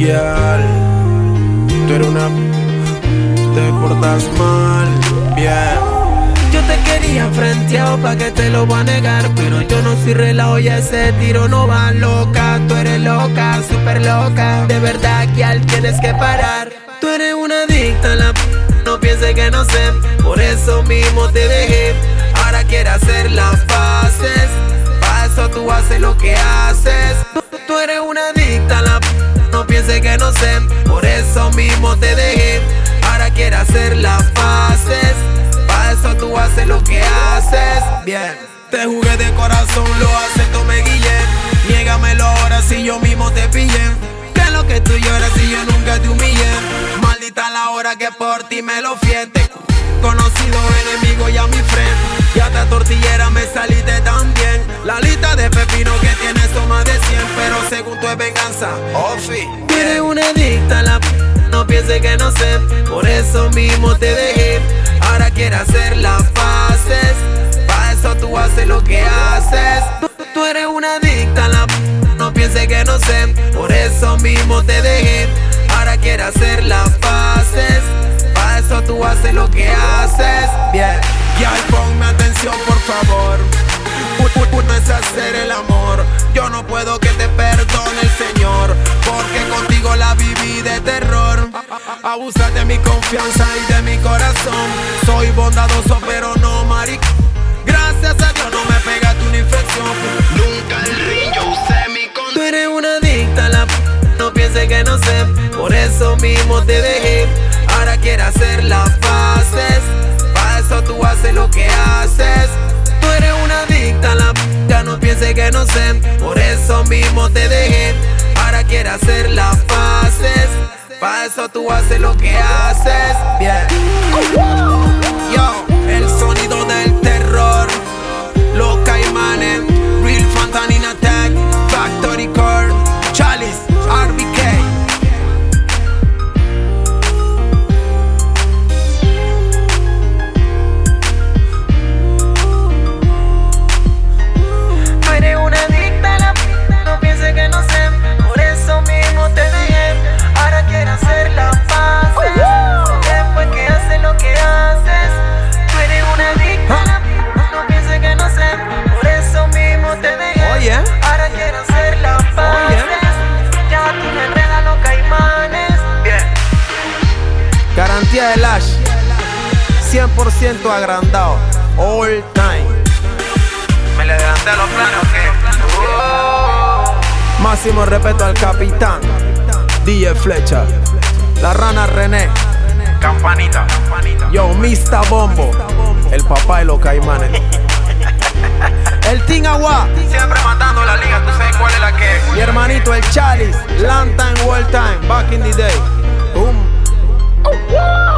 Tú eres una. Te portas mal, bien. Yo te quería frenteado pa' que te lo voy a negar Pero yo no soy relajo y ese tiro no va loca. Tú eres loca, súper loca. De verdad que al tienes que parar. Tú eres una adicta la p no pienses que no sé. Por eso mismo te dejé. Ahora quiero hacer las paces. Pa' eso tú haces lo que haces que no sé Por eso mismo te dejé Ahora quiero hacer las paces Pa' eso tú haces lo que haces Bien Te jugué de corazón, lo acepto, me guillé. Niégamelo ahora si yo mismo te pillé. ¿Qué es lo que tú lloras si yo nunca te humillé? Maldita la hora que por ti me lo fieste. Conocido enemigo y a mi friend. Ya te tortillera me saliste tan bien. La lista de pepino que tienes más de 100, pero según tu es venganza. Ofi. Por eso mismo te dejé. Ahora quiero hacer las paces. Pa' eso tú haces lo que haces. Tú, eres una adicta la no pienses que no sé. Por eso mismo te dejé. Ahora quiero hacer las paces. Pa' eso tú haces lo que haces. Bien. Ya ponme atención por favor. Pu- pu- No es hacer el amor. Yo no puedo que te A- a- Abusa de mi confianza y de mi corazón. Soy bondadoso, pero no maric. Gracias a Dios no me pegaste una infección. Nunca el ring yo usé mi Tú control. eres una adicta la p no pienses que no sé Por eso mismo te dejé Ahora quiero hacer las paces Pa' eso tú haces lo que haces Tú eres una adicta la p ya no pienses que no sé Por eso mismo te dejé Ahora quiero hacer las paces Pa' eso tú haces lo que haces Bien Garantía de Lash, 100% agrandado, all time. Me le adelanté a los planes, ¿ok? Máximo respeto al capitán, DJ Flecha, la rana René, Campanita, yo, Mr. Bombo, el papá de los caimanes. El Team Agua, Siempre matando la liga, tú sabes cuál es la que mi hermanito el Chalice, long time, world time, back in the day. Oh, yeah!